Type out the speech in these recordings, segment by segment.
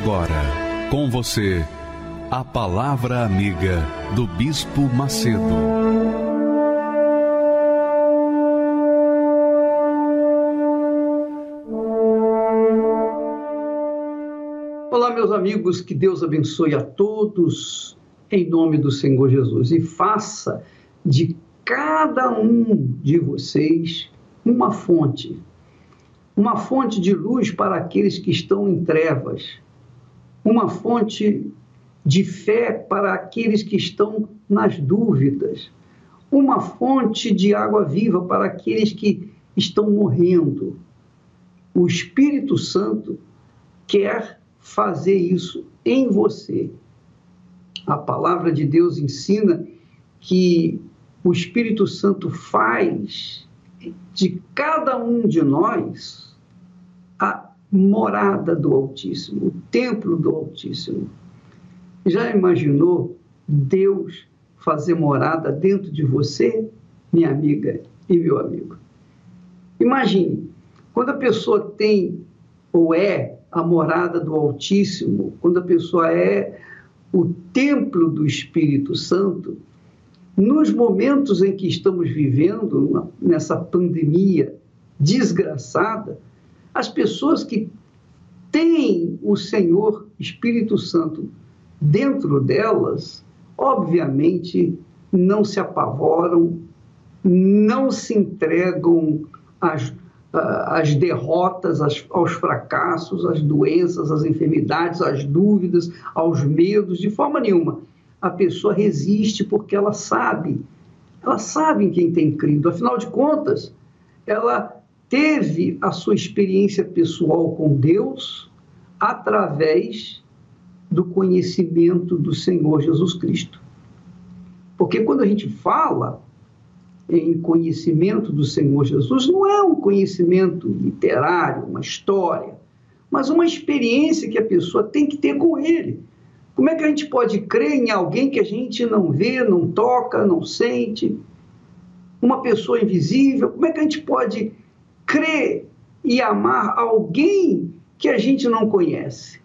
Agora, com você, a Palavra Amiga do Bispo Macedo. Olá, meus amigos, que Deus abençoe a todos em nome do Senhor Jesus e faça de cada um de vocês uma fonte uma fonte de luz para aqueles que estão em trevas, uma fonte de fé para aqueles que estão nas dúvidas, uma fonte de água viva para aqueles que estão morrendo. O Espírito Santo quer fazer isso em você. A palavra de Deus ensina que o Espírito Santo faz de cada um de nós a morada do Altíssimo, o templo do Altíssimo. Já imaginou Deus fazer morada dentro de você, minha amiga e meu amigo? Imagine, quando a pessoa tem ou é a morada do Altíssimo, quando a pessoa é o templo do Espírito Santo, nos momentos em que estamos vivendo, nessa pandemia desgraçada, as pessoas que têm o Senhor Espírito Santo dentro delas, obviamente não se apavoram, não se entregam às, às derrotas, às, aos fracassos, às doenças, às enfermidades, às dúvidas, aos medos, de forma nenhuma. A pessoa resiste porque ela sabe, ela sabe em quem tem crido. Afinal de contas, ela teve a sua experiência pessoal com Deus através do conhecimento do Senhor Jesus Cristo. Porque quando a gente fala em conhecimento do Senhor Jesus, não é um conhecimento literário, uma história, mas uma experiência que a pessoa tem que ter com ele. Como é que a gente pode crer em alguém que a gente não vê, não toca, não sente? Uma pessoa invisível? Como é que a gente pode crer e amar alguém que a gente não conhece.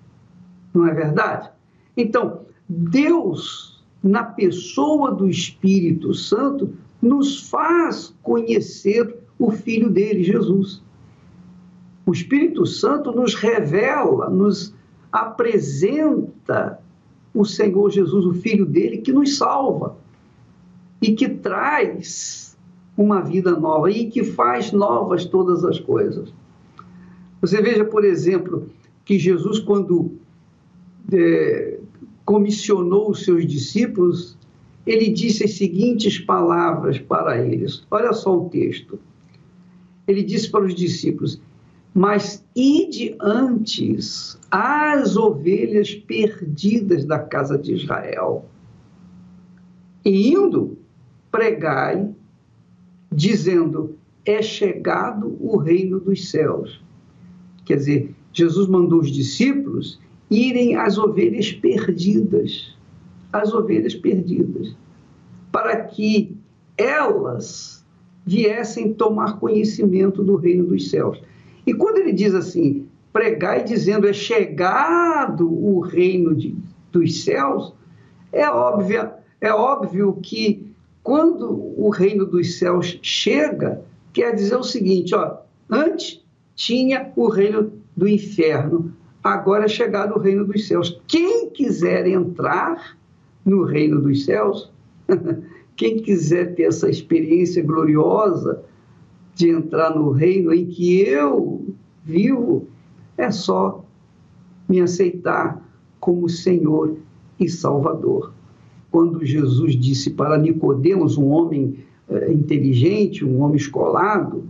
Não é verdade? Então, Deus, na pessoa do Espírito Santo, nos faz conhecer o Filho dele, Jesus. O Espírito Santo nos revela, nos apresenta o Senhor Jesus, o Filho dele, que nos salva e que traz uma vida nova e que faz novas todas as coisas. Você veja, por exemplo, que Jesus, quando é, comissionou os seus discípulos, ele disse as seguintes palavras para eles. Olha só o texto. Ele disse para os discípulos: Mas ide antes as ovelhas perdidas da casa de Israel. E indo, pregai dizendo: É chegado o reino dos céus. Quer dizer, Jesus mandou os discípulos irem às ovelhas perdidas, as ovelhas perdidas, para que elas viessem tomar conhecimento do reino dos céus. E quando ele diz assim, pregai dizendo é chegado o reino de, dos céus, é óbvio, é óbvio que quando o reino dos céus chega, quer dizer o seguinte, ó, antes tinha o reino do inferno, agora é chegado o reino dos céus. Quem quiser entrar no reino dos céus, quem quiser ter essa experiência gloriosa de entrar no reino em que eu vivo, é só me aceitar como Senhor e Salvador quando Jesus disse para Nicodemos, um homem uh, inteligente, um homem escolado,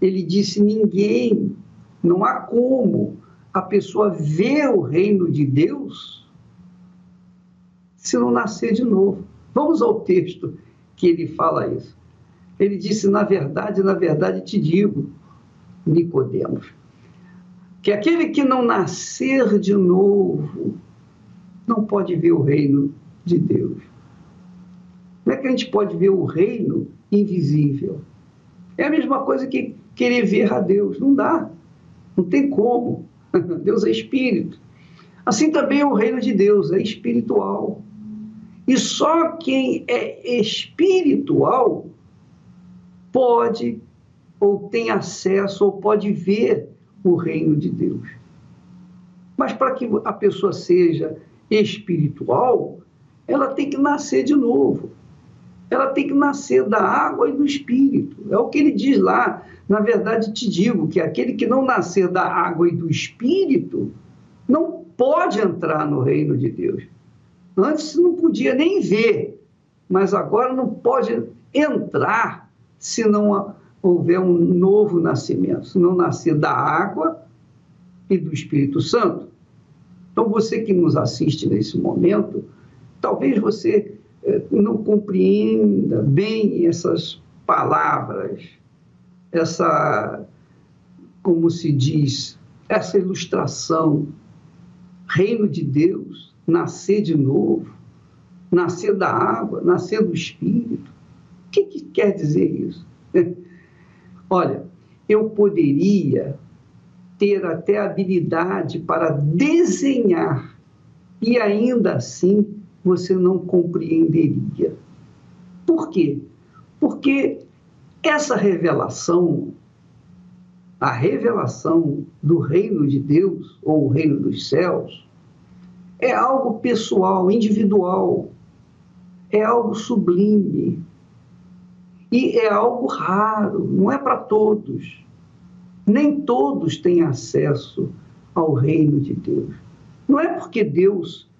ele disse: ninguém Não há como a pessoa ver o reino de Deus se não nascer de novo. Vamos ao texto que ele fala isso. Ele disse: Na verdade, na verdade te digo, Nicodemos, que aquele que não nascer de novo não pode ver o reino de Deus. Como é que a gente pode ver o reino invisível? É a mesma coisa que querer ver a Deus. Não dá. Não tem como. Deus é espírito. Assim também é o reino de Deus, é espiritual. E só quem é espiritual pode ou tem acesso ou pode ver o reino de Deus. Mas para que a pessoa seja espiritual, ela tem que nascer de novo. Ela tem que nascer da água e do espírito. É o que ele diz lá. Na verdade, te digo que aquele que não nascer da água e do espírito não pode entrar no reino de Deus. Antes não podia nem ver, mas agora não pode entrar se não houver um novo nascimento, se não nascer da água e do Espírito Santo. Então, você que nos assiste nesse momento, talvez você eh, não compreenda bem essas palavras, essa, como se diz, essa ilustração, reino de Deus, nascer de novo, nascer da água, nascer do Espírito. O que, que quer dizer isso? Olha, eu poderia ter até habilidade para desenhar e ainda assim você não compreenderia. Por quê? Porque essa revelação, a revelação do reino de Deus ou o reino dos céus, é algo pessoal, individual, é algo sublime e é algo raro, não é para todos. Nem todos têm acesso ao reino de Deus. Não é porque Deus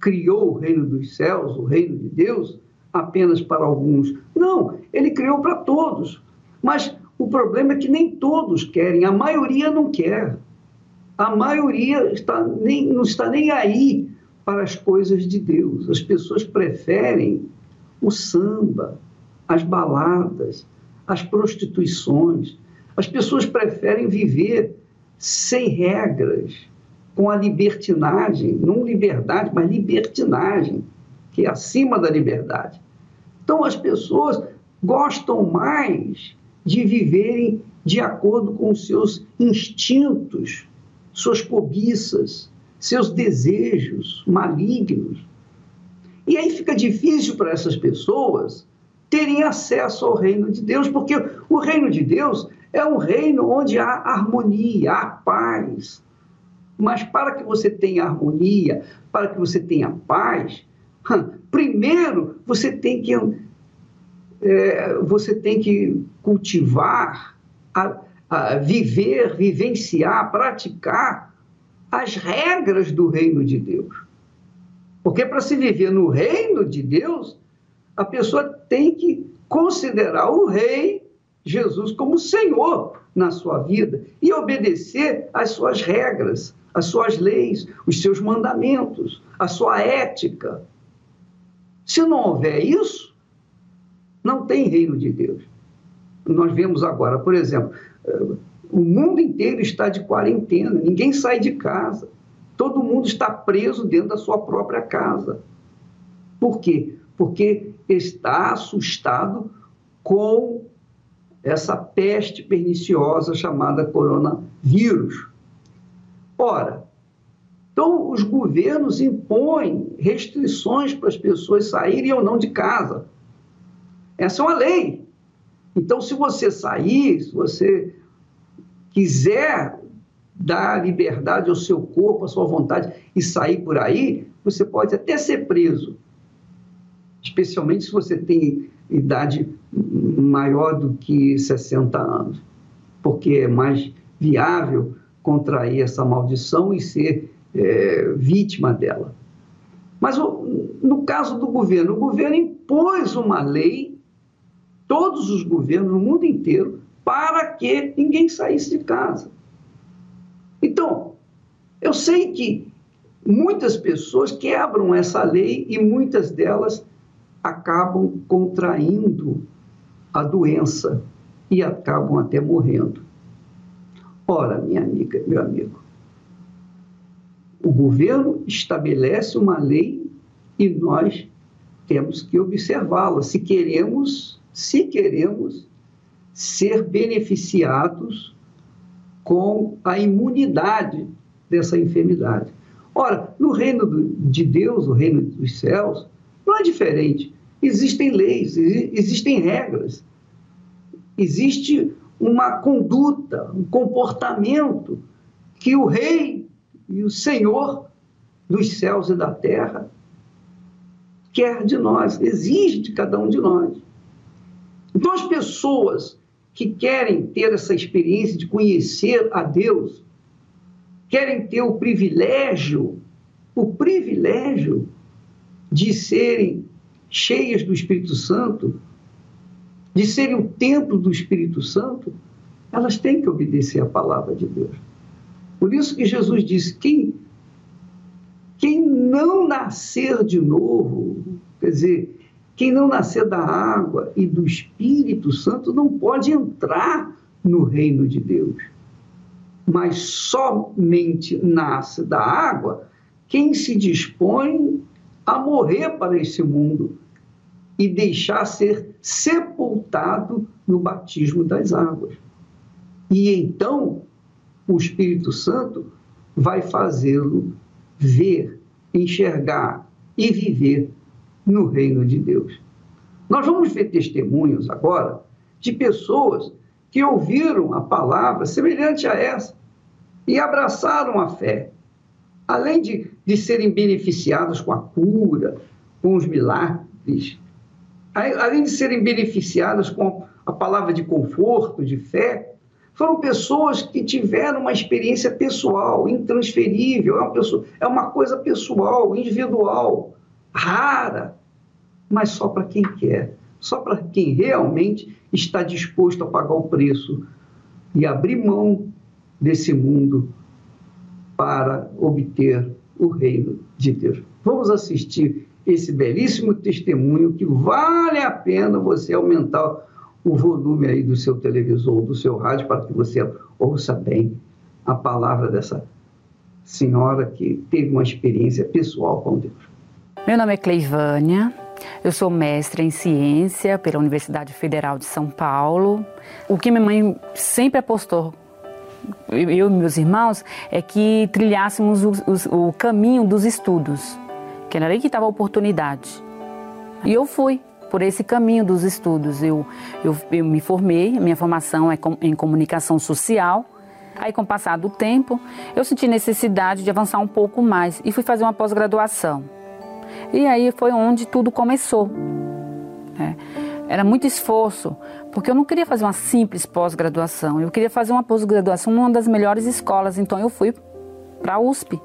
criou o reino dos céus, o reino de Deus, apenas para alguns. Não, ele criou para todos. Mas o problema é que nem todos querem, a maioria não quer. A maioria está nem, não está nem aí para as coisas de Deus. As pessoas preferem o samba, as baladas, as prostituições, as pessoas preferem viver sem regras, com a libertinagem, não liberdade, mas libertinagem, que é acima da liberdade. Então as pessoas gostam mais de viverem de acordo com seus instintos, suas cobiças, seus desejos malignos. E aí fica difícil para essas pessoas terem acesso ao reino de Deus, porque o reino de Deus é um reino onde há harmonia, há paz. Mas para que você tenha harmonia, para que você tenha paz, primeiro você tem que, é, você tem que cultivar, a, a viver, vivenciar, praticar as regras do reino de Deus. Porque para se viver no reino de Deus, a pessoa tem que considerar o rei Jesus como Senhor na sua vida e obedecer às suas regras, às suas leis, os seus mandamentos, a sua ética. Se não houver isso, não tem reino de Deus. Nós vemos agora, por exemplo, eh, o mundo inteiro está de quarentena, ninguém sai de casa. Todo mundo está preso dentro da sua própria casa. Por quê? Porque está assustado com essa peste perniciosa chamada coronavírus. Ora, então os governos impõem restrições para as pessoas saírem ou não de casa. Essa é uma lei. Então, se você sair, se você quiser dar liberdade ao seu corpo, à sua vontade e sair por aí, você pode até ser preso. Especialmente se você tem idade maior do que 60 anos, porque é mais viável contrair essa maldição e ser é, vítima dela. Mas no caso do governo, o governo impôs uma lei, todos os governos no mundo inteiro, para que ninguém saísse de casa. Eu sei que muitas pessoas quebram essa lei e muitas delas acabam contraindo a doença e acabam até morrendo. Ora, minha amiga, meu amigo, o governo estabelece uma lei e nós temos que observá-la se queremos, se queremos ser beneficiados com a imunidade dessa enfermidade. Ora, no reino de Deus, o reino dos céus, não é diferente. Existem leis, existem regras, existe uma conduta, um comportamento que o rei e o senhor dos céus e da terra quer de nós, exige de cada um de nós. Então, as pessoas que querem ter essa experiência de conhecer a Deus, querem ter o privilégio, o privilégio de serem cheias do Espírito Santo, de serem o templo do Espírito Santo, elas têm que obedecer a palavra de Deus. Por isso que Jesus disse: quem, quem não nascer de novo, quer dizer, quem não nascer da água e do Espírito Santo não pode entrar no reino de Deus. Mas somente nasce da água quem se dispõe a morrer para esse mundo e deixar ser sepultado no batismo das águas. E então o Espírito Santo vai fazê-lo ver, enxergar e viver no reino de Deus. Nós vamos ver testemunhos agora de pessoas que ouviram a palavra semelhante a essa e abraçaram a fé. Além de, de serem beneficiados com a cura, com os milagres, além de serem beneficiadas com a palavra de conforto, de fé, foram pessoas que tiveram uma experiência pessoal, intransferível, é uma, pessoa, é uma coisa pessoal, individual, rara, mas só para quem quer, só para quem realmente está disposto a pagar o preço e abrir mão desse mundo para obter o reino de Deus. Vamos assistir esse belíssimo testemunho que vale a pena você aumentar o volume aí do seu televisor, do seu rádio, para que você ouça bem a palavra dessa senhora que teve uma experiência pessoal com Deus. Meu nome é Cleivânia, eu sou mestra em ciência pela Universidade Federal de São Paulo. O que minha mãe sempre apostou eu e meus irmãos, é que trilhássemos o, o, o caminho dos estudos que era aí que estava a oportunidade. E eu fui por esse caminho dos estudos. Eu, eu, eu me formei, minha formação é com, em comunicação social. Aí, com o passar do tempo, eu senti necessidade de avançar um pouco mais e fui fazer uma pós-graduação. E aí foi onde tudo começou. É. Era muito esforço, porque eu não queria fazer uma simples pós-graduação, eu queria fazer uma pós-graduação numa das melhores escolas, então eu fui para a USP.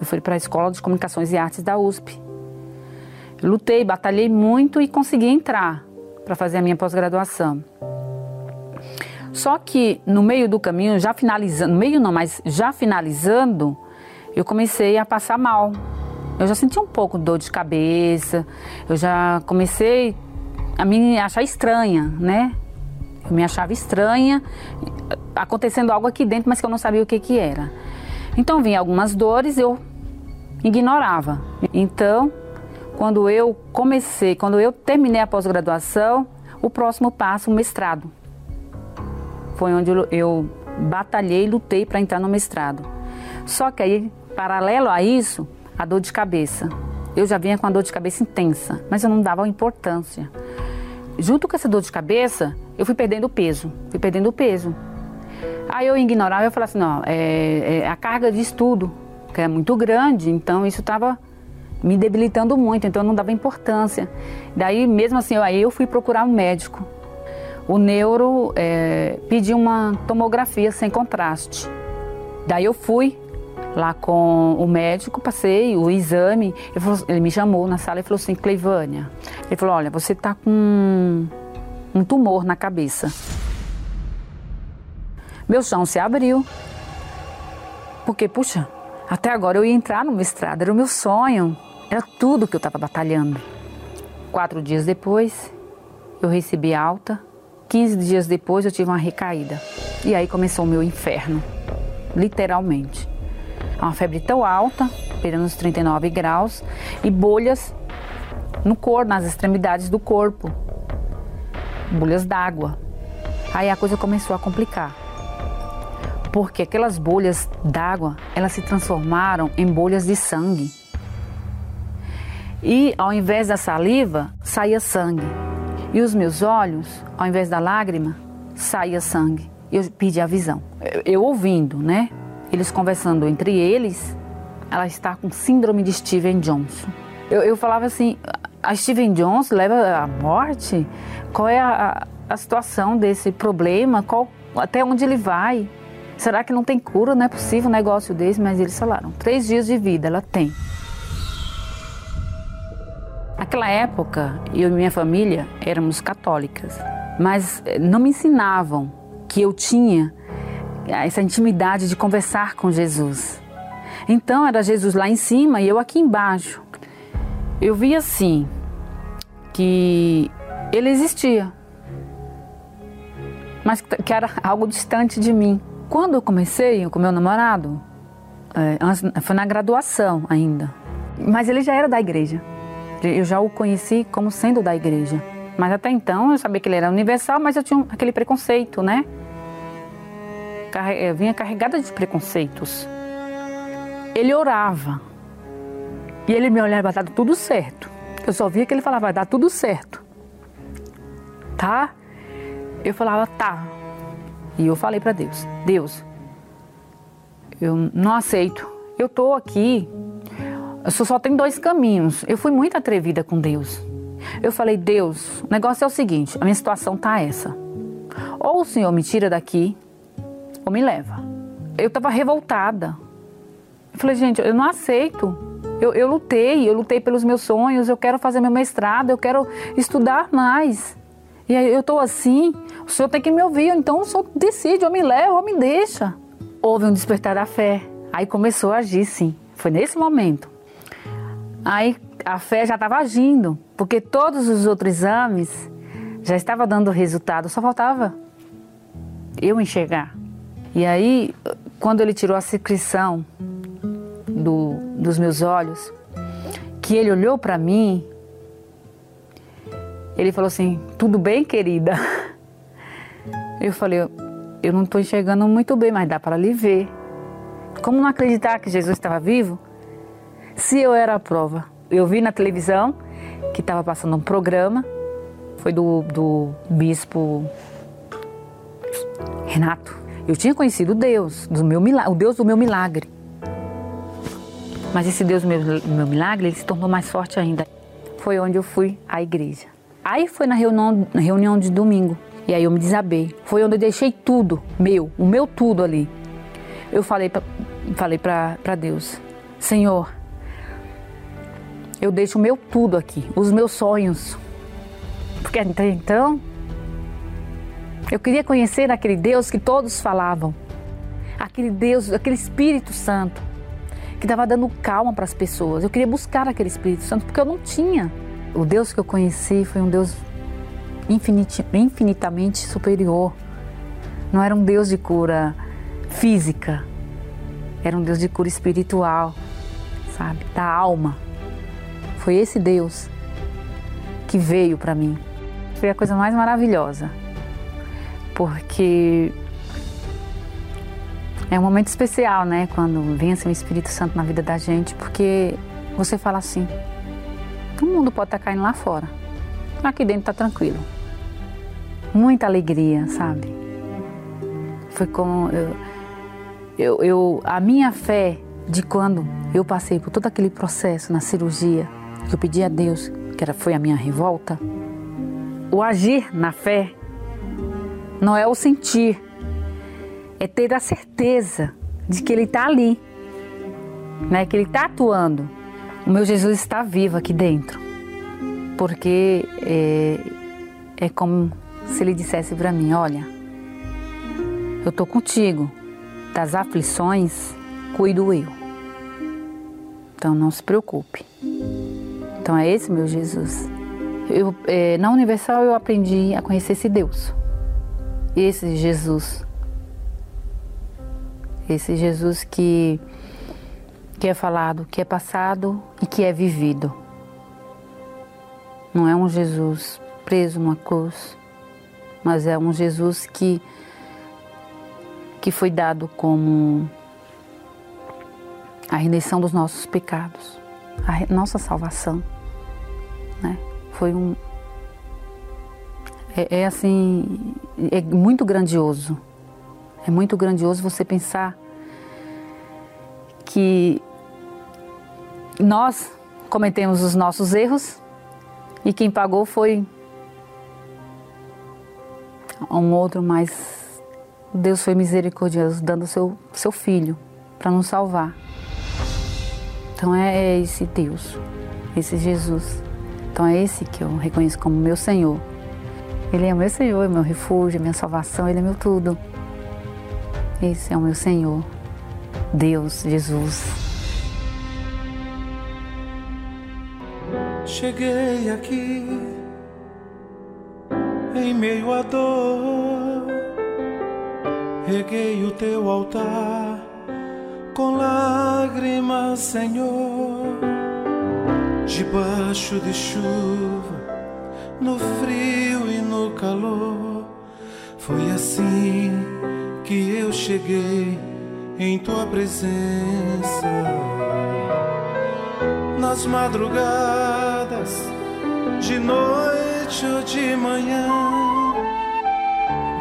Eu fui para a Escola de Comunicações e Artes da USP. Lutei, batalhei muito e consegui entrar para fazer a minha pós-graduação. Só que no meio do caminho, já finalizando, no meio não, mas já finalizando, eu comecei a passar mal. Eu já senti um pouco de dor de cabeça, eu já comecei a me achar estranha, né? Eu me achava estranha, acontecendo algo aqui dentro, mas que eu não sabia o que, que era. Então vinha algumas dores, eu ignorava. Então, quando eu comecei, quando eu terminei a pós-graduação, o próximo passo, o mestrado. Foi onde eu batalhei, lutei para entrar no mestrado. Só que aí, paralelo a isso, a dor de cabeça. Eu já vinha com a dor de cabeça intensa, mas eu não dava importância. Junto com essa dor de cabeça, eu fui perdendo peso, fui perdendo peso. Aí eu ignorava, eu falava assim, não, é, é a carga de estudo, que é muito grande, então isso estava me debilitando muito, então eu não dava importância. Daí, mesmo assim, aí eu fui procurar um médico. O neuro é, pediu uma tomografia sem contraste. Daí eu fui lá com o médico, passei o exame, falou, ele me chamou na sala e falou assim, Cleivânia, ele falou, olha, você está com um tumor na cabeça. Meu chão se abriu, porque, puxa, Até agora eu ia entrar no mestrado, era o meu sonho, era tudo que eu estava batalhando. Quatro dias depois, eu recebi alta. 15 dias depois, eu tive uma recaída. E aí começou o meu inferno, literalmente. Uma febre tão alta, beirando os 39 graus, e bolhas no corpo, nas extremidades do corpo. Bolhas d'água. Aí a coisa começou a complicar. Porque aquelas bolhas d'água, elas se transformaram em bolhas de sangue. E ao invés da saliva, saía sangue. E os meus olhos, ao invés da lágrima, saía sangue. Eu pedi a visão. Eu, eu ouvindo, né? Eles conversando entre eles, ela está com síndrome de Steven Johnson. Eu, eu falava assim, a Steven Johnson leva à morte? Qual é a, a situação desse problema? Qual, até onde ele vai? Será que não tem cura? Não é possível um negócio desse? Mas eles falaram, três dias de vida ela tem. Naquela época, eu e minha família éramos católicas, mas eh, não me ensinavam que eu tinha essa intimidade de conversar com Jesus. Então era Jesus lá em cima e eu aqui embaixo. Eu vi assim que ele existia, mas que era algo distante de mim. Quando eu comecei com meu namorado, é, foi na graduação ainda, mas ele já era da igreja. Eu já o conheci como sendo da igreja. Mas até então eu sabia que ele era universal, mas eu tinha aquele preconceito, né? Eu vinha carregada de preconceitos. Ele orava. E ele me olhava, vai dar tudo certo. Eu só via que ele falava, vai dar tudo certo. Tá? Eu falava, tá. E eu falei para Deus, Deus, eu não aceito. Eu tô aqui eu só tenho dois caminhos. Eu fui muito atrevida com Deus. Eu falei, Deus, o negócio é o seguinte, a minha situação tá essa. Ou o Senhor me tira daqui, ou me leva. Eu estava revoltada. Eu falei, gente, eu não aceito. Eu, eu lutei, eu lutei pelos meus sonhos, eu quero fazer meu mestrado, eu quero estudar mais. E aí eu estou assim, o Senhor tem que me ouvir, então o Senhor decide, ou me leva, ou me deixa. Houve um despertar da fé. Aí começou a agir, sim. Foi nesse momento. Aí a fé já estava agindo, porque todos os outros exames já estavam dando resultado, só faltava eu enxergar. E aí, quando ele tirou a secreção do, dos meus olhos, que ele olhou para mim, ele falou assim: Tudo bem, querida? Eu falei: Eu não estou enxergando muito bem, mas dá para lhe ver. Como não acreditar que Jesus estava vivo? se eu era a prova. Eu vi na televisão que estava passando um programa, foi do, do bispo Renato. Eu tinha conhecido Deus, do meu o Deus do meu milagre. Mas esse Deus do meu, meu milagre, ele se tornou mais forte ainda. Foi onde eu fui à igreja. Aí foi na reunião, na reunião de domingo. E aí eu me desabei. Foi onde eu deixei tudo, meu, o meu tudo ali. Eu falei para falei Deus, Senhor, eu deixo o meu tudo aqui, os meus sonhos. Porque até então, eu queria conhecer aquele Deus que todos falavam. Aquele Deus, aquele Espírito Santo, que estava dando calma para as pessoas. Eu queria buscar aquele Espírito Santo, porque eu não tinha. O Deus que eu conheci foi um Deus infinitamente superior. Não era um Deus de cura física, era um Deus de cura espiritual, sabe? Da alma. Foi esse Deus que veio para mim. Foi a coisa mais maravilhosa, porque é um momento especial, né? Quando vem assim o Espírito Santo na vida da gente, porque você fala assim: o mundo pode estar caindo lá fora, aqui dentro está tranquilo. Muita alegria, sabe? Foi como eu, eu, eu, a minha fé de quando eu passei por todo aquele processo na cirurgia, que eu pedi a Deus, que era, foi a minha revolta, o agir na fé não é o sentir, é ter a certeza de que Ele está ali, né? que Ele está atuando. O meu Jesus está vivo aqui dentro, porque é, é como se Ele dissesse para mim: Olha, eu estou contigo, das aflições cuido eu. Então não se preocupe. Então é esse meu Jesus. Eu, é, na Universal eu aprendi a conhecer esse Deus, esse Jesus, esse Jesus que que é falado, que é passado e que é vivido. Não é um Jesus preso numa cruz, mas é um Jesus que que foi dado como a redenção dos nossos pecados, a nossa salvação, né? Foi um é, é assim, é muito grandioso. É muito grandioso você pensar que nós cometemos os nossos erros e quem pagou foi um outro, mas Deus foi misericordioso, dando seu, seu filho para nos salvar. Então é, é esse Deus, esse Jesus. Então é esse que eu reconheço como meu Senhor. Ele é meu Senhor, meu refúgio, minha salvação, Ele é meu tudo. Esse é o meu Senhor, Deus, Jesus. Cheguei aqui em meio à dor, reguei o teu altar com lágrimas, Senhor, debaixo de chuva, no frio e no calor. Foi assim que eu cheguei em tua presença nas madrugadas, de noite ou de manhã.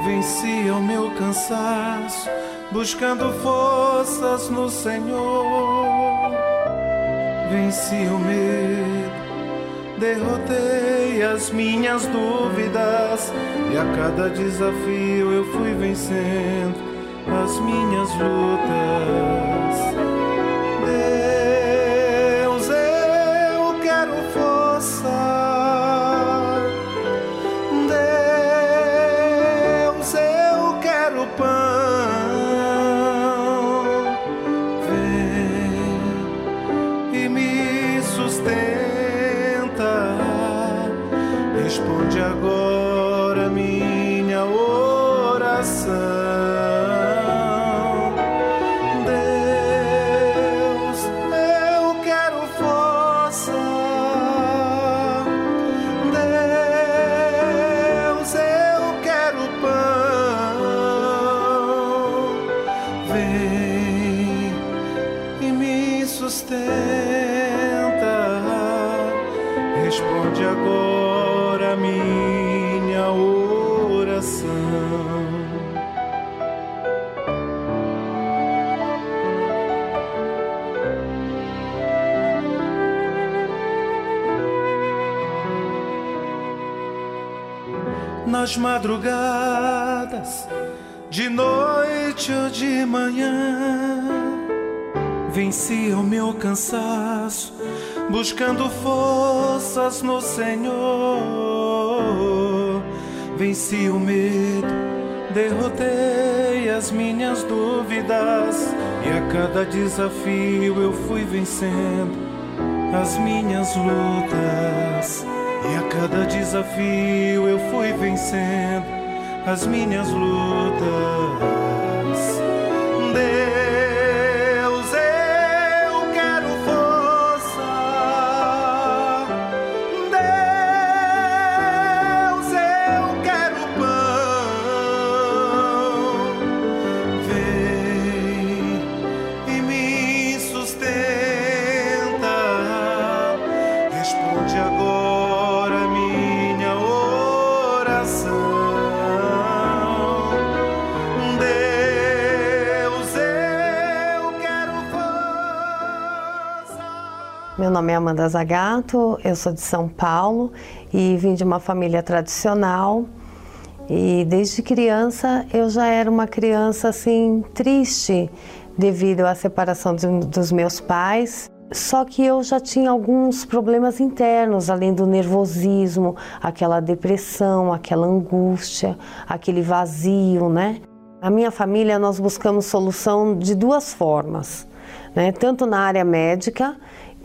Vencia o meu cansaço, buscando forças no Senhor. Venci o medo, derrotei as minhas dúvidas, e a cada desafio eu fui vencendo as minhas lutas. Madrugadas, de noite ou de manhã. Vencia o meu cansaço, buscando forças no Senhor. Venci o medo, derrotei as minhas dúvidas, e a cada desafio eu fui vencendo as minhas lutas. E a cada desafio eu fui vencendo as minhas lutas. Meu nome é Amanda Zagato, eu sou de São Paulo e vim de uma família tradicional. E desde criança eu já era uma criança assim triste devido à separação de, dos meus pais. Só que eu já tinha alguns problemas internos, além do nervosismo, aquela depressão, aquela angústia, aquele vazio, né? A minha família nós buscamos solução de duas formas, né? Tanto na área médica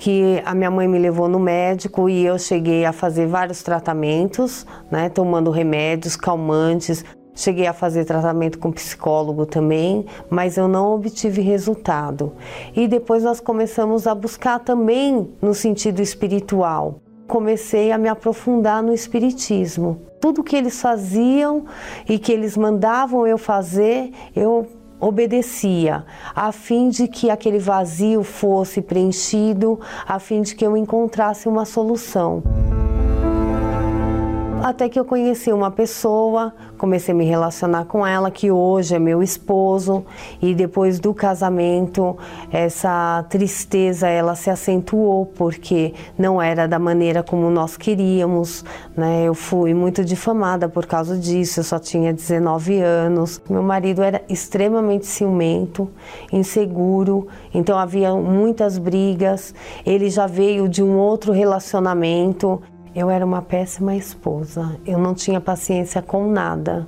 que a minha mãe me levou no médico e eu cheguei a fazer vários tratamentos, né, tomando remédios calmantes. Cheguei a fazer tratamento com psicólogo também, mas eu não obtive resultado. E depois nós começamos a buscar também no sentido espiritual. Comecei a me aprofundar no espiritismo. Tudo que eles faziam e que eles mandavam eu fazer, eu obedecia, a fim de que aquele vazio fosse preenchido, a fim de que eu encontrasse uma solução. Até que eu conheci uma pessoa, comecei a me relacionar com ela, que hoje é meu esposo, e depois do casamento, essa tristeza ela se acentuou porque não era da maneira como nós queríamos, né? Eu fui muito difamada por causa disso, eu só tinha 19 anos. Meu marido era extremamente ciumento, inseguro, então havia muitas brigas. Ele já veio de um outro relacionamento eu era uma péssima esposa. Eu não tinha paciência com nada.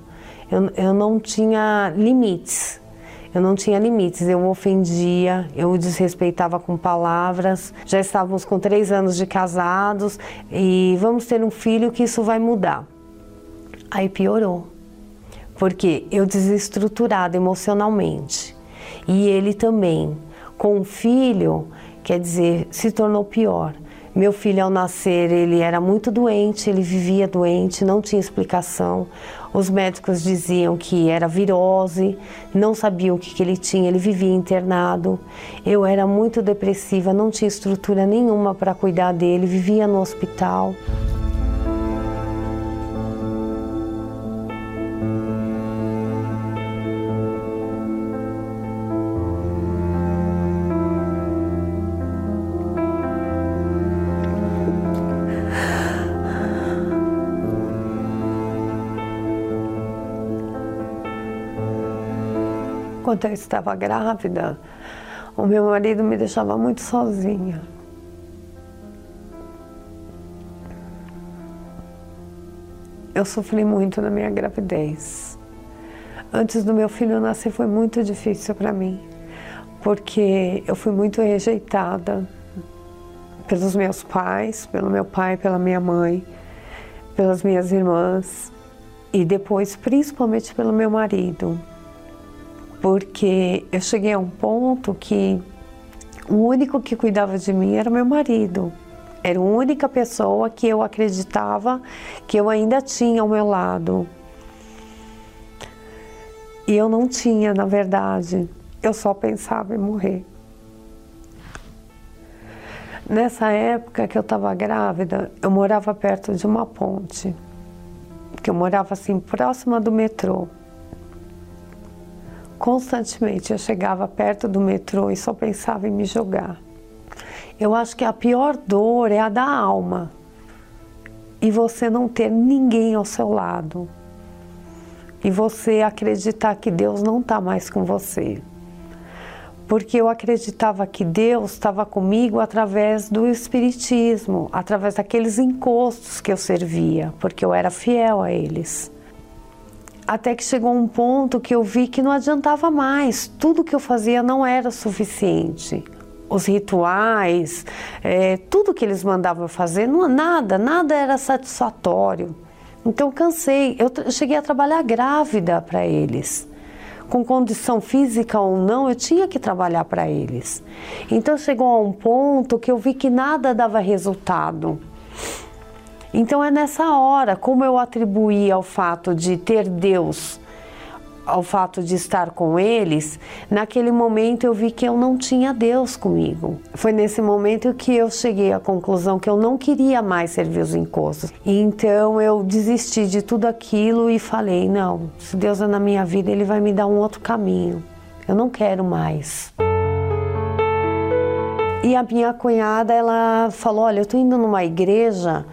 Eu, eu não tinha limites. Eu não tinha limites. Eu ofendia, eu desrespeitava com palavras. Já estávamos com três anos de casados e vamos ter um filho que isso vai mudar. Aí piorou. Porque eu desestruturada emocionalmente. E ele também. Com o filho, quer dizer, se tornou pior meu filho, ao nascer, ele era muito doente, ele vivia doente, não tinha explicação. Os médicos diziam que era virose, não sabiam o que, que ele tinha, ele vivia internado. Eu era muito depressiva, não tinha estrutura nenhuma para cuidar dele, vivia no hospital. Enquanto eu estava grávida, o meu marido me deixava muito sozinha. Eu sofri muito na minha gravidez. Antes do meu filho nascer foi muito difícil para mim, porque eu fui muito rejeitada pelos meus pais, pelo meu pai, pela minha mãe, pelas minhas irmãs e depois principalmente pelo meu marido porque eu cheguei a um ponto que o único que cuidava de mim era meu marido. Era a única pessoa que eu acreditava que eu ainda tinha ao meu lado. E eu não tinha, na verdade. Eu só pensava em morrer. Nessa época que eu estava grávida, eu morava perto de uma ponte, que eu morava assim próxima do metrô. Constantemente eu chegava perto do metrô e só pensava em me jogar. Eu acho que a pior dor é a da alma e você não ter ninguém ao seu lado e você acreditar que Deus não está mais com você. Porque eu acreditava que Deus estava comigo através do Espiritismo, através daqueles encostos que eu servia, porque eu era fiel a eles. Até que chegou um ponto que eu vi que não adiantava mais, tudo que eu fazia não era suficiente. Os rituais, é, tudo que eles mandavam fazer, não, nada, nada era satisfatório. Então cansei, eu cheguei a trabalhar grávida para eles. Com condição física ou não, eu tinha que trabalhar para eles. Então chegou a um ponto que eu vi que nada dava resultado. Então é nessa hora, como eu atribuí ao fato de ter Deus, ao fato de estar com eles, naquele momento eu vi que eu não tinha Deus comigo. Foi nesse momento que eu cheguei à conclusão que eu não queria mais servir os encostos. Então eu desisti de tudo aquilo e falei: não, se Deus é na minha vida, Ele vai me dar um outro caminho. Eu não quero mais. E a minha cunhada, ela falou: olha, eu estou indo numa igreja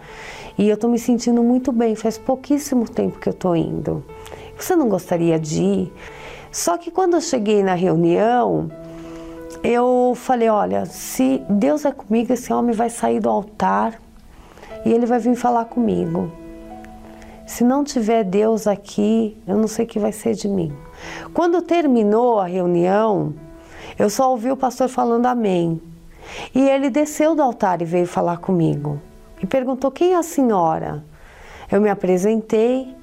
e eu estou me sentindo muito bem, faz pouquíssimo tempo que eu estou indo. Você não gostaria de ir? Só que quando eu cheguei na reunião, eu falei: olha, se Deus é comigo, esse homem vai sair do altar e ele vai vir falar comigo. Se não tiver Deus aqui, eu não sei o que vai ser de mim. Quando terminou a reunião, eu só ouvi o pastor falando amém. E ele desceu do altar e veio falar comigo. E perguntou: Quem é a senhora? Eu me apresentei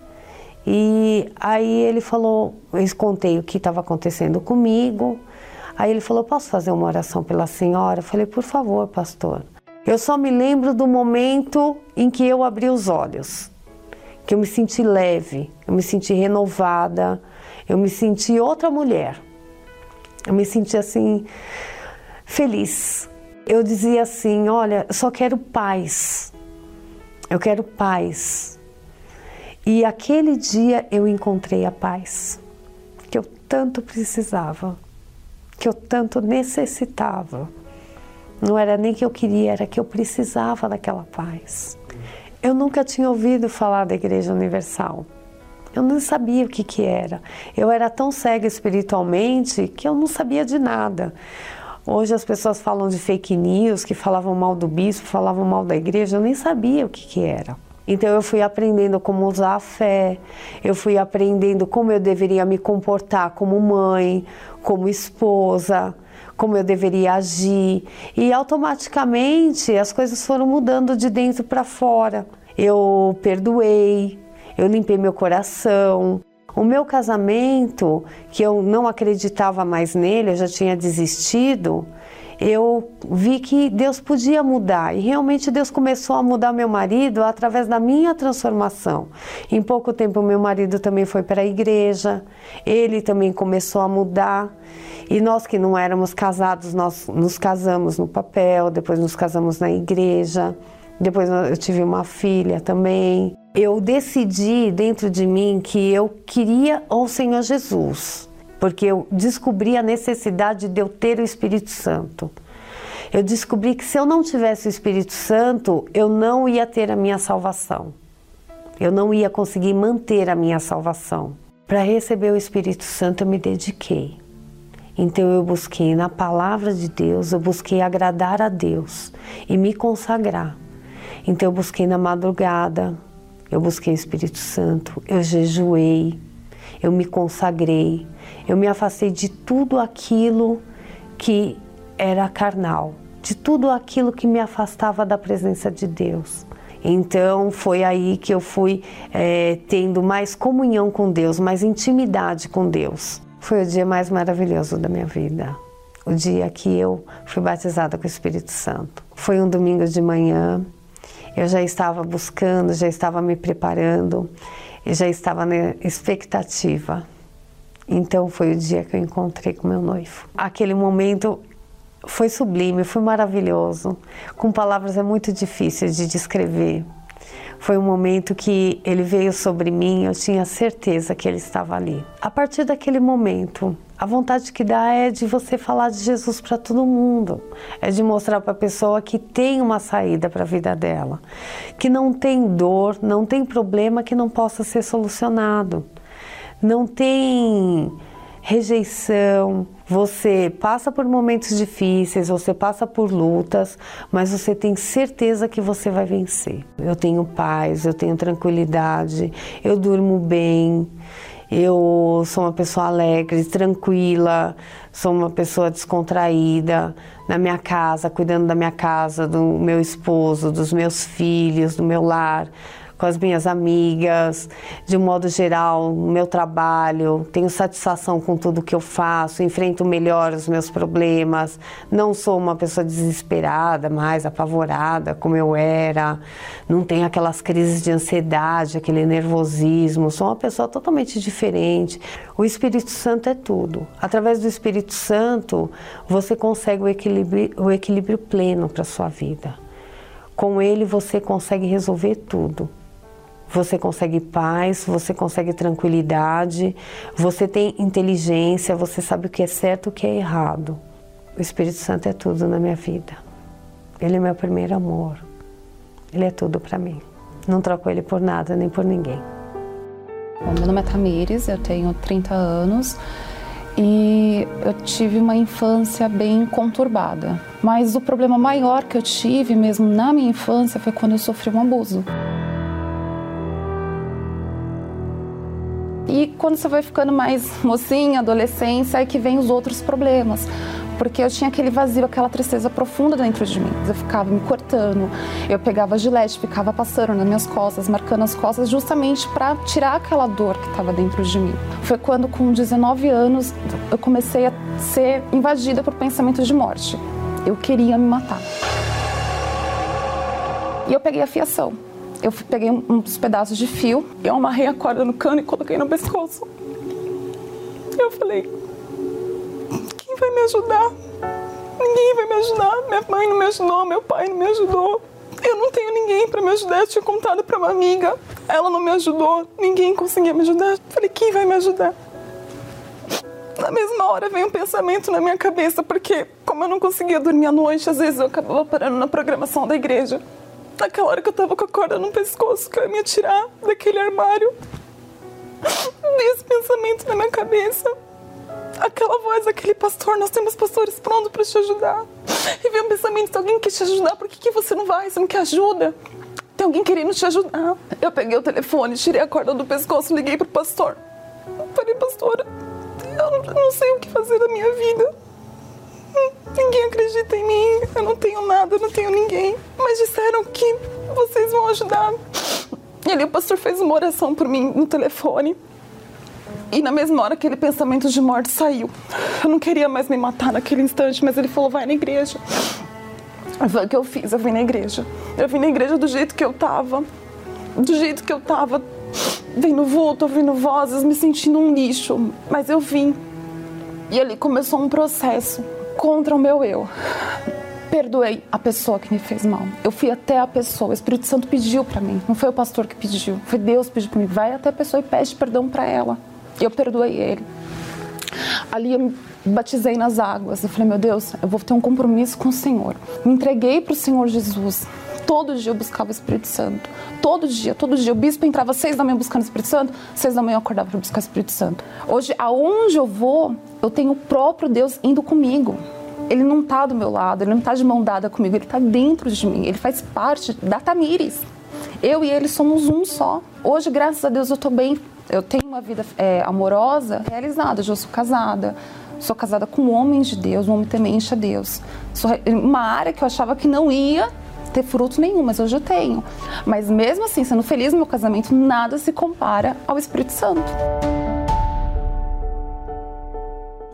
e aí ele falou: Eu contei o que estava acontecendo comigo. Aí ele falou: Posso fazer uma oração pela senhora? Eu falei: Por favor, pastor. Eu só me lembro do momento em que eu abri os olhos, que eu me senti leve, eu me senti renovada, eu me senti outra mulher. Eu me senti assim feliz. Eu dizia assim: olha, só quero paz. Eu quero paz. E aquele dia eu encontrei a paz que eu tanto precisava, que eu tanto necessitava. Não era nem que eu queria, era que eu precisava daquela paz. Eu nunca tinha ouvido falar da Igreja Universal. Eu não sabia o que, que era. Eu era tão cega espiritualmente que eu não sabia de nada. Hoje as pessoas falam de fake news, que falavam mal do bispo, falavam mal da igreja, eu nem sabia o que, que era. Então eu fui aprendendo como usar a fé, eu fui aprendendo como eu deveria me comportar como mãe, como esposa, como eu deveria agir. E automaticamente as coisas foram mudando de dentro para fora. Eu perdoei, eu limpei meu coração. O meu casamento, que eu não acreditava mais nele, eu já tinha desistido, eu vi que Deus podia mudar e realmente Deus começou a mudar meu marido através da minha transformação. Em pouco tempo, meu marido também foi para a igreja, ele também começou a mudar. E nós que não éramos casados, nós nos casamos no papel, depois nos casamos na igreja. Depois eu tive uma filha também. Eu decidi dentro de mim que eu queria o Senhor Jesus, porque eu descobri a necessidade de eu ter o Espírito Santo. Eu descobri que se eu não tivesse o Espírito Santo, eu não ia ter a minha salvação. Eu não ia conseguir manter a minha salvação. Para receber o Espírito Santo, eu me dediquei. Então eu busquei na palavra de Deus, eu busquei agradar a Deus e me consagrar. Então eu busquei na madrugada, eu busquei o Espírito Santo, eu jejuei, eu me consagrei, eu me afastei de tudo aquilo que era carnal, de tudo aquilo que me afastava da presença de Deus. Então foi aí que eu fui é, tendo mais comunhão com Deus, mais intimidade com Deus. Foi o dia mais maravilhoso da minha vida. O dia que eu fui batizada com o Espírito Santo. Foi um domingo de manhã, eu já estava buscando, já estava me preparando, e já estava na expectativa. Então foi o dia que eu encontrei com meu noivo. Aquele momento foi sublime, foi maravilhoso. Com palavras é muito difícil de descrever. Foi um momento que ele veio sobre mim, eu tinha certeza que ele estava ali. A partir daquele momento, a vontade que dá é de você falar de Jesus para todo mundo, é de mostrar para a pessoa que tem uma saída para a vida dela, que não tem dor, não tem problema que não possa ser solucionado, não tem rejeição, você passa por momentos difíceis, você passa por lutas, mas você tem certeza que você vai vencer. Eu tenho paz, eu tenho tranquilidade, eu durmo bem, eu sou uma pessoa alegre, tranquila, sou uma pessoa descontraída na minha casa, cuidando da minha casa, do meu esposo, dos meus filhos, do meu lar com as minhas amigas, de um modo geral, no meu trabalho, tenho satisfação com tudo que eu faço, enfrento melhor os meus problemas, não sou uma pessoa desesperada, mais apavorada como eu era, não tenho aquelas crises de ansiedade, aquele nervosismo, sou uma pessoa totalmente diferente. O Espírito Santo é tudo. Através do Espírito Santo, você consegue o equilíbrio, o equilíbrio pleno para sua vida. Com ele você consegue resolver tudo você consegue paz, você consegue tranquilidade, você tem inteligência, você sabe o que é certo e o que é errado. O Espírito Santo é tudo na minha vida. Ele é meu primeiro amor. Ele é tudo para mim. Não troco ele por nada nem por ninguém. Bom, meu nome é Tamires, eu tenho 30 anos e eu tive uma infância bem conturbada. Mas o problema maior que eu tive mesmo na minha infância foi quando eu sofri um abuso. Quando você vai ficando mais mocinha, adolescência, é que vem os outros problemas. porque eu tinha aquele vazio, aquela tristeza profunda dentro de mim. Eu ficava me cortando, eu pegava gilete, ficava passando nas minhas costas, marcando as costas, justamente para tirar aquela dor que estava dentro de mim. Foi quando, com 19 anos, eu comecei a ser invadida por pensamentos de morte. Eu queria me matar. E eu peguei a fiação. Eu peguei uns pedaços de fio, eu amarrei a corda no cano e coloquei no pescoço. Eu falei, vai me ajudar. Ninguém vai me ajudar. Minha mãe não me ajudou, meu pai não me ajudou. Eu não tenho ninguém para me ajudar. Eu tinha contado para uma amiga. Ela não me ajudou. Ninguém conseguia me ajudar. Falei, quem vai me ajudar? Na mesma hora veio um pensamento na minha cabeça, porque como eu não conseguia dormir à noite, às vezes eu acabava parando na programação da igreja. Naquela hora que eu tava com a corda no pescoço, que eu ia me tirar daquele armário. Esse pensamento na minha cabeça aquela voz, aquele pastor, nós temos pastores prontos para te ajudar. E veio um pensamento, se alguém quer te ajudar, por que, que você não vai? Você não quer ajuda? Tem alguém querendo te ajudar. Eu peguei o telefone, tirei a corda do pescoço, liguei pro pastor. Falei, pastor, eu não sei o que fazer da minha vida. Ninguém acredita em mim, eu não tenho nada, eu não tenho ninguém. Mas disseram que vocês vão ajudar. E ali o pastor fez uma oração por mim no telefone. E na mesma hora aquele pensamento de morte saiu. Eu não queria mais me matar naquele instante, mas ele falou: vai na igreja. Foi o que eu fiz, eu vim na igreja. Eu vim na igreja do jeito que eu tava. Do jeito que eu tava. Vendo vulto, ouvindo vozes, me sentindo um lixo. Mas eu vim. E ali começou um processo contra o meu eu. Perdoei a pessoa que me fez mal. Eu fui até a pessoa. O Espírito Santo pediu para mim. Não foi o pastor que pediu. Foi Deus que pediu para mim. Vai até a pessoa e pede perdão para ela. Eu perdoei ele. Ali eu me batizei nas águas. Eu falei, meu Deus, eu vou ter um compromisso com o Senhor. Me entreguei para o Senhor Jesus. Todo dia eu buscava o Espírito Santo. Todo dia, todo dia. O bispo entrava às seis da manhã buscando o Espírito Santo, seis da manhã eu acordava para buscar o Espírito Santo. Hoje, aonde eu vou, eu tenho o próprio Deus indo comigo. Ele não está do meu lado, ele não está de mão dada comigo, ele está dentro de mim, ele faz parte da Tamires. Eu e ele somos um só. Hoje, graças a Deus, eu estou bem eu tenho uma vida é, amorosa realizada, já sou casada. Sou casada com um homem de Deus, um homem temente a Deus. Sou uma área que eu achava que não ia ter fruto nenhum, mas hoje eu tenho. Mas mesmo assim, sendo feliz no meu casamento, nada se compara ao Espírito Santo.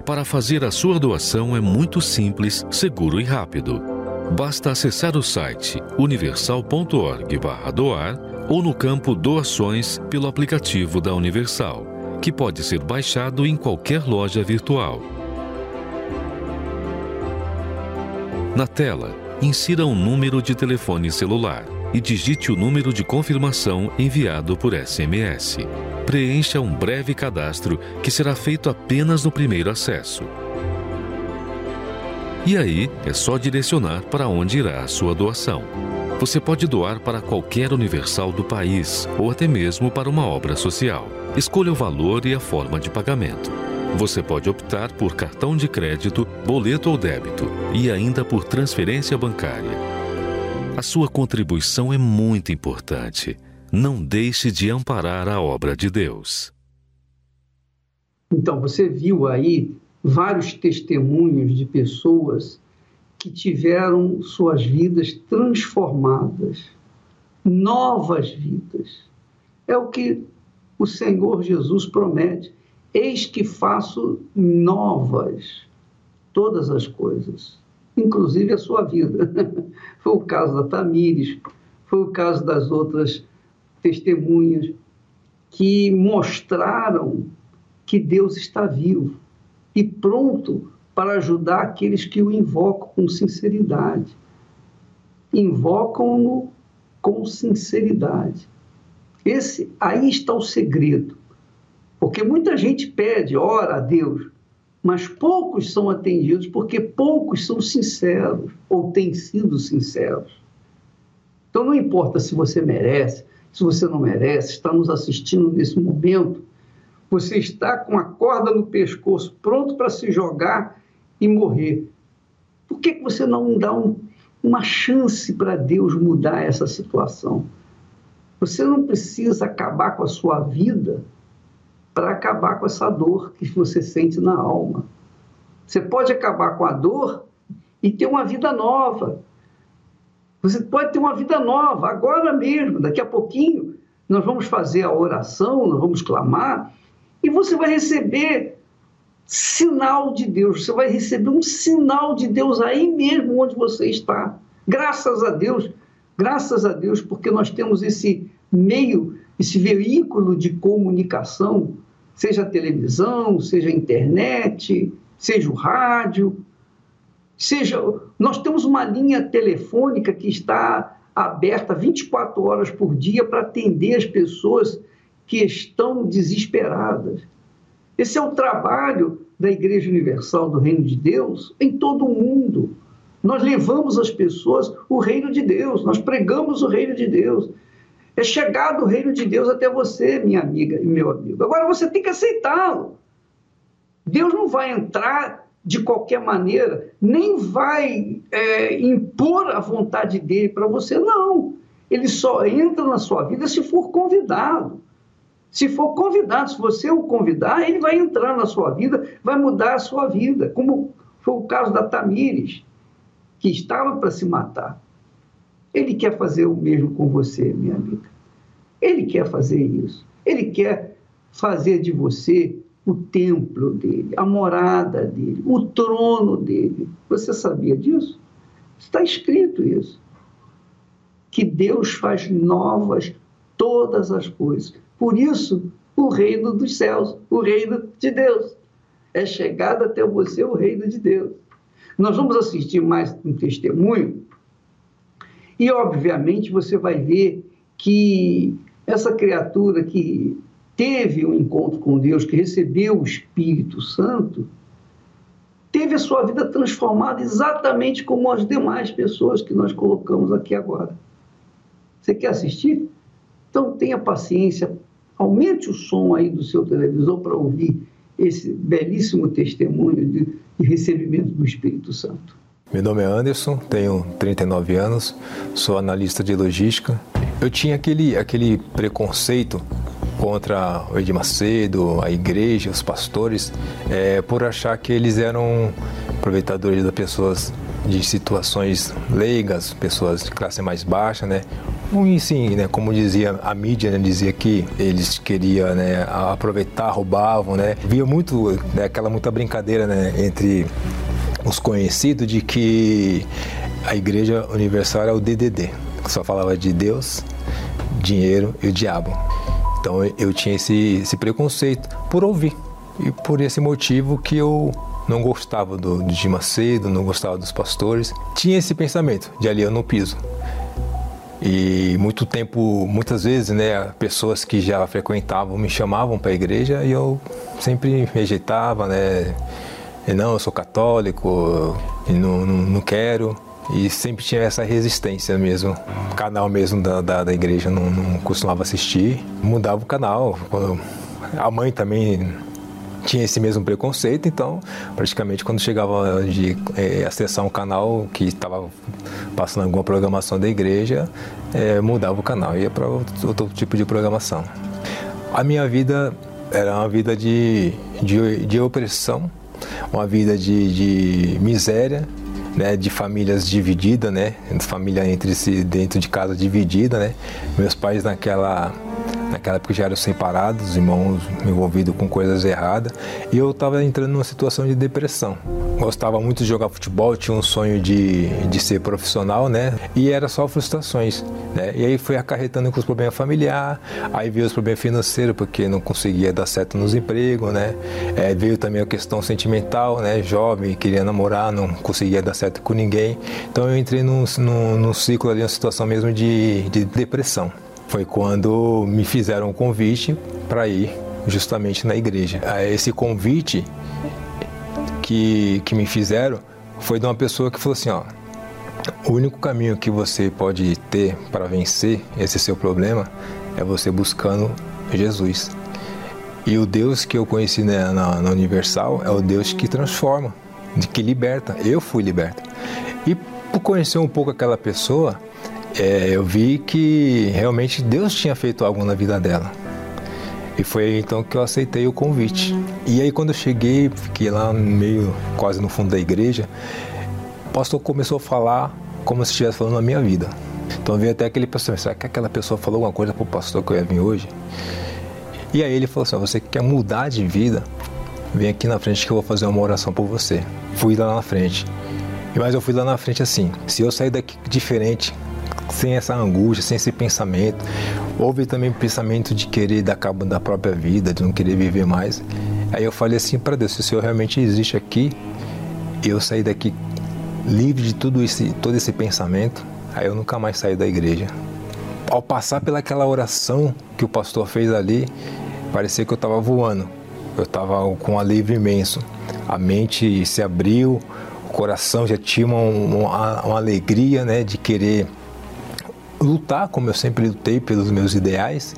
Para fazer a sua doação é muito simples, seguro e rápido. Basta acessar o site universal.org/doar ou no campo Doações pelo aplicativo da Universal, que pode ser baixado em qualquer loja virtual. Na tela, insira um número de telefone celular e digite o número de confirmação enviado por SMS. Preencha um breve cadastro que será feito apenas no primeiro acesso. E aí é só direcionar para onde irá a sua doação. Você pode doar para qualquer universal do país ou até mesmo para uma obra social. Escolha o valor e a forma de pagamento. Você pode optar por cartão de crédito, boleto ou débito e ainda por transferência bancária. A sua contribuição é muito importante. Não deixe de amparar a obra de Deus. Então, você viu aí vários testemunhos de pessoas que tiveram suas vidas transformadas, novas vidas. É o que o Senhor Jesus promete. Eis que faço novas todas as coisas, inclusive a sua vida. Foi o caso da Tamires, foi o caso das outras testemunhas que mostraram que Deus está vivo e pronto para ajudar aqueles que o invocam com sinceridade. Invocam-no com sinceridade. Esse aí está o segredo. Porque muita gente pede, ora a Deus, mas poucos são atendidos porque poucos são sinceros ou têm sido sinceros. Então não importa se você merece, se você não merece, está nos assistindo nesse momento, você está com a corda no pescoço, pronto para se jogar e morrer. Por que, que você não dá um, uma chance para Deus mudar essa situação? Você não precisa acabar com a sua vida para acabar com essa dor que você sente na alma. Você pode acabar com a dor e ter uma vida nova. Você pode ter uma vida nova, agora mesmo, daqui a pouquinho. Nós vamos fazer a oração, nós vamos clamar, e você vai receber sinal de Deus. Você vai receber um sinal de Deus aí mesmo onde você está. Graças a Deus, graças a Deus, porque nós temos esse meio, esse veículo de comunicação, seja a televisão, seja a internet, seja o rádio, seja. Nós temos uma linha telefônica que está aberta 24 horas por dia para atender as pessoas que estão desesperadas. Esse é o trabalho da Igreja Universal do Reino de Deus em todo o mundo. Nós levamos às pessoas o reino de Deus, nós pregamos o reino de Deus. É chegado o reino de Deus até você, minha amiga e meu amigo. Agora você tem que aceitá-lo. Deus não vai entrar de qualquer maneira, nem vai é, impor a vontade dele para você, não. Ele só entra na sua vida se for convidado. Se for convidado, se você o convidar, ele vai entrar na sua vida, vai mudar a sua vida, como foi o caso da Tamires, que estava para se matar. Ele quer fazer o mesmo com você, minha amiga. Ele quer fazer isso. Ele quer fazer de você o templo dele, a morada dele, o trono dele. Você sabia disso? Está escrito isso. Que Deus faz novas todas as coisas. Por isso, o reino dos céus, o reino de Deus. É chegado até você o reino de Deus. Nós vamos assistir mais um testemunho e, obviamente, você vai ver que essa criatura que teve um encontro com Deus, que recebeu o Espírito Santo, teve a sua vida transformada exatamente como as demais pessoas que nós colocamos aqui agora. Você quer assistir? Então tenha paciência, aumente o som aí do seu televisor para ouvir esse belíssimo testemunho de, de recebimento do Espírito Santo. Meu nome é Anderson, tenho 39 anos, sou analista de logística. Eu tinha aquele, aquele preconceito contra o Edir Macedo, a igreja, os pastores, é, por achar que eles eram aproveitadores das pessoas de situações leigas, pessoas de classe mais baixa, né? E sim, né, como dizia a mídia, né, dizia que eles queriam né, aproveitar, roubavam, né? Via muito né, aquela muita brincadeira né, entre os conhecidos de que a Igreja Universal era o DDD, que só falava de Deus, dinheiro e o diabo. Então eu tinha esse, esse preconceito por ouvir. E por esse motivo que eu não gostava do, de Macedo, não gostava dos pastores. Tinha esse pensamento de ali eu não piso. E muito tempo, muitas vezes, né, pessoas que já frequentavam me chamavam para a igreja e eu sempre rejeitava, né? E não, eu sou católico, e não, não, não quero. E sempre tinha essa resistência mesmo. O canal mesmo da, da, da igreja não, não, costumava assistir. Mudava o canal. A mãe também tinha esse mesmo preconceito, então praticamente quando chegava de é, acessar um canal que estava passando alguma programação da igreja, é, mudava o canal, ia para outro, tipo de programação. A minha vida era uma vida de, de, de opressão, uma vida de, de miséria, né, de famílias divididas, né, família entre si dentro de casa dividida, né. Meus pais naquela Naquela época já eram separados, irmãos envolvidos com coisas erradas, e eu estava entrando numa situação de depressão. Gostava muito de jogar futebol, tinha um sonho de, de ser profissional, né? E era só frustrações, né? E aí foi acarretando com os problemas familiares, aí veio os problemas financeiros, porque não conseguia dar certo nos empregos, né? É, veio também a questão sentimental, né? Jovem, queria namorar, não conseguia dar certo com ninguém. Então eu entrei num, num, num ciclo ali, uma situação mesmo de, de depressão foi quando me fizeram um convite para ir justamente na igreja. Esse convite que, que me fizeram foi de uma pessoa que falou assim, ó, o único caminho que você pode ter para vencer esse seu problema é você buscando Jesus. E o Deus que eu conheci na, na, na Universal é o Deus que transforma, de que liberta. Eu fui liberto. E por conhecer um pouco aquela pessoa, é, eu vi que realmente Deus tinha feito algo na vida dela. E foi aí então que eu aceitei o convite. E aí quando eu cheguei, fiquei lá meio quase no fundo da igreja, o pastor começou a falar como se estivesse falando a minha vida. Então veio até aquele pessoal, será que aquela pessoa falou alguma coisa para o pastor que eu ia vir hoje? E aí ele falou assim, você quer mudar de vida? Vem aqui na frente que eu vou fazer uma oração por você. Fui lá na frente. Mas eu fui lá na frente assim, se eu sair daqui diferente, sem essa angústia, sem esse pensamento, houve também o pensamento de querer dar cabo da própria vida, de não querer viver mais. Aí eu falei assim para Deus, se o Senhor realmente existe aqui, eu sair daqui livre de tudo esse, todo esse pensamento, aí eu nunca mais saí da igreja. Ao passar pelaquela oração que o pastor fez ali, parecia que eu estava voando. Eu estava com um alívio imenso. A mente se abriu, o coração já tinha uma, uma, uma alegria né, de querer lutar, como eu sempre lutei pelos meus ideais.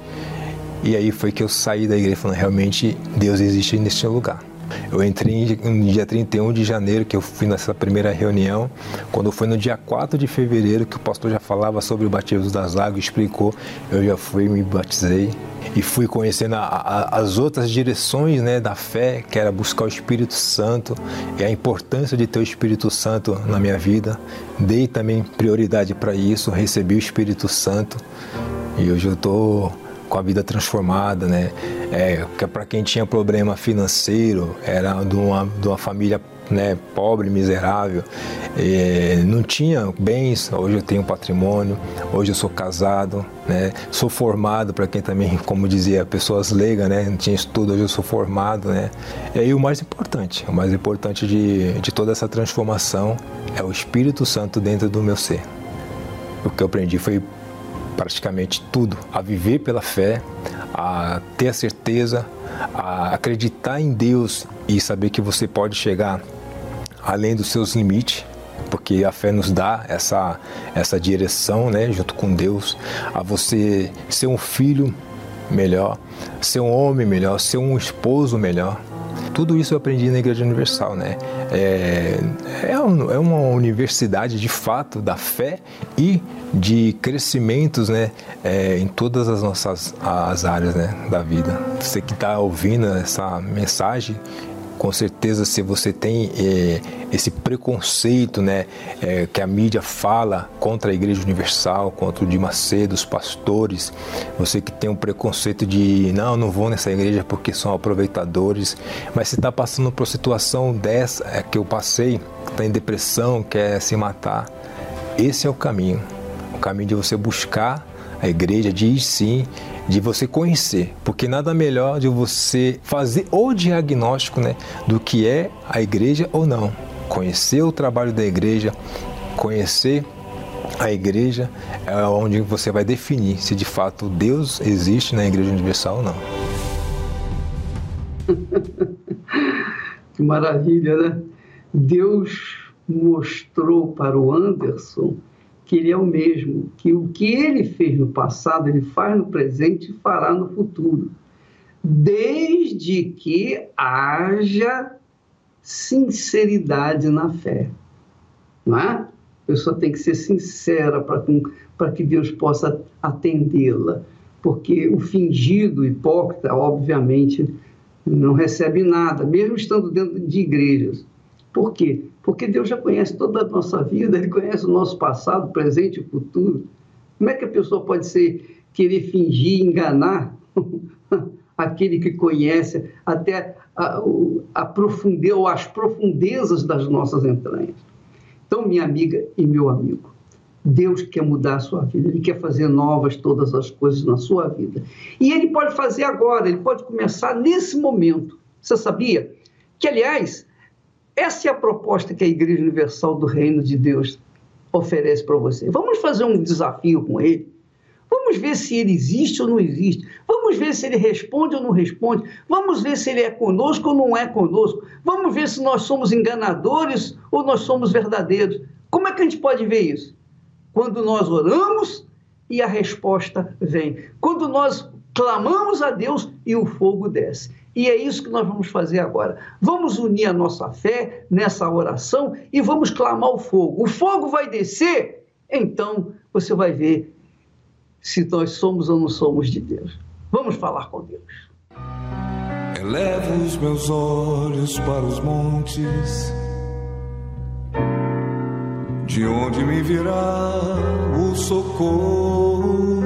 E aí foi que eu saí da igreja falando, realmente Deus existe neste lugar. Eu entrei no dia 31 de janeiro, que eu fui nessa primeira reunião. Quando foi no dia 4 de fevereiro, que o pastor já falava sobre o batismo das águas, explicou, eu já fui me batizei e fui conhecendo a, a, as outras direções né, da fé, que era buscar o Espírito Santo e a importância de ter o Espírito Santo na minha vida. Dei também prioridade para isso, recebi o Espírito Santo e hoje eu estou com a vida transformada, né? É, para quem tinha problema financeiro, era de uma, de uma família né, pobre, miserável, é, não tinha bens, hoje eu tenho patrimônio, hoje eu sou casado, né, sou formado, para quem também, como dizia, pessoas leigas, né, não tinha estudo, hoje eu sou formado. Né, e aí o mais importante, o mais importante de, de toda essa transformação é o Espírito Santo dentro do meu ser. O que eu aprendi foi praticamente tudo, a viver pela fé, a ter a certeza, a acreditar em Deus e saber que você pode chegar além dos seus limites, porque a fé nos dá essa, essa direção, né, junto com Deus, a você ser um filho melhor, ser um homem melhor, ser um esposo melhor. Tudo isso eu aprendi na Igreja Universal, né? É, é, um, é uma universidade de fato da fé e de crescimentos, né? É, em todas as nossas as áreas né, da vida. Você que está ouvindo essa mensagem, com certeza se você tem é, esse preconceito né, é, que a mídia fala contra a Igreja Universal, contra o de Macedo, os pastores, você que tem um preconceito de não, não vou nessa igreja porque são aproveitadores, mas você está passando por uma situação dessa é, que eu passei, está em depressão, quer se matar, esse é o caminho, o caminho de você buscar a igreja, de ir sim de você conhecer, porque nada melhor de você fazer o diagnóstico né, do que é a igreja ou não. Conhecer o trabalho da igreja, conhecer a igreja é onde você vai definir se de fato Deus existe na Igreja Universal ou não. que maravilha, né? Deus mostrou para o Anderson que ele é o mesmo, que o que ele fez no passado, ele faz no presente e fará no futuro, desde que haja sinceridade na fé. Não é? A pessoa tem que ser sincera para que Deus possa atendê-la, porque o fingido, o hipócrita, obviamente, não recebe nada, mesmo estando dentro de igrejas. Por quê? Porque Deus já conhece toda a nossa vida, Ele conhece o nosso passado, presente e futuro. Como é que a pessoa pode ser, querer fingir, enganar aquele que conhece até a, as profundezas das nossas entranhas? Então, minha amiga e meu amigo, Deus quer mudar a sua vida, Ele quer fazer novas todas as coisas na sua vida. E Ele pode fazer agora, Ele pode começar nesse momento. Você sabia? Que, aliás, essa é a proposta que a Igreja Universal do Reino de Deus oferece para você. Vamos fazer um desafio com ele. Vamos ver se ele existe ou não existe. Vamos ver se ele responde ou não responde. Vamos ver se ele é conosco ou não é conosco. Vamos ver se nós somos enganadores ou nós somos verdadeiros. Como é que a gente pode ver isso? Quando nós oramos e a resposta vem. Quando nós clamamos a Deus e o fogo desce. E é isso que nós vamos fazer agora. Vamos unir a nossa fé nessa oração e vamos clamar o fogo. O fogo vai descer, então você vai ver se nós somos ou não somos de Deus. Vamos falar com Deus. Elevo os meus olhos para os montes, de onde me virá o socorro.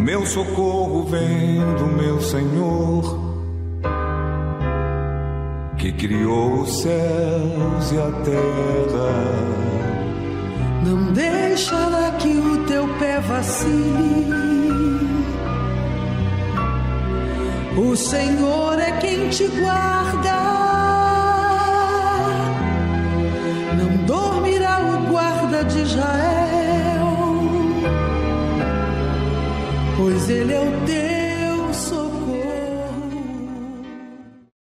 Meu socorro vem do meu Senhor, que criou os céus e a terra. Não deixará que o teu pé vacile O Senhor é quem te guarda. Pois ele é o teu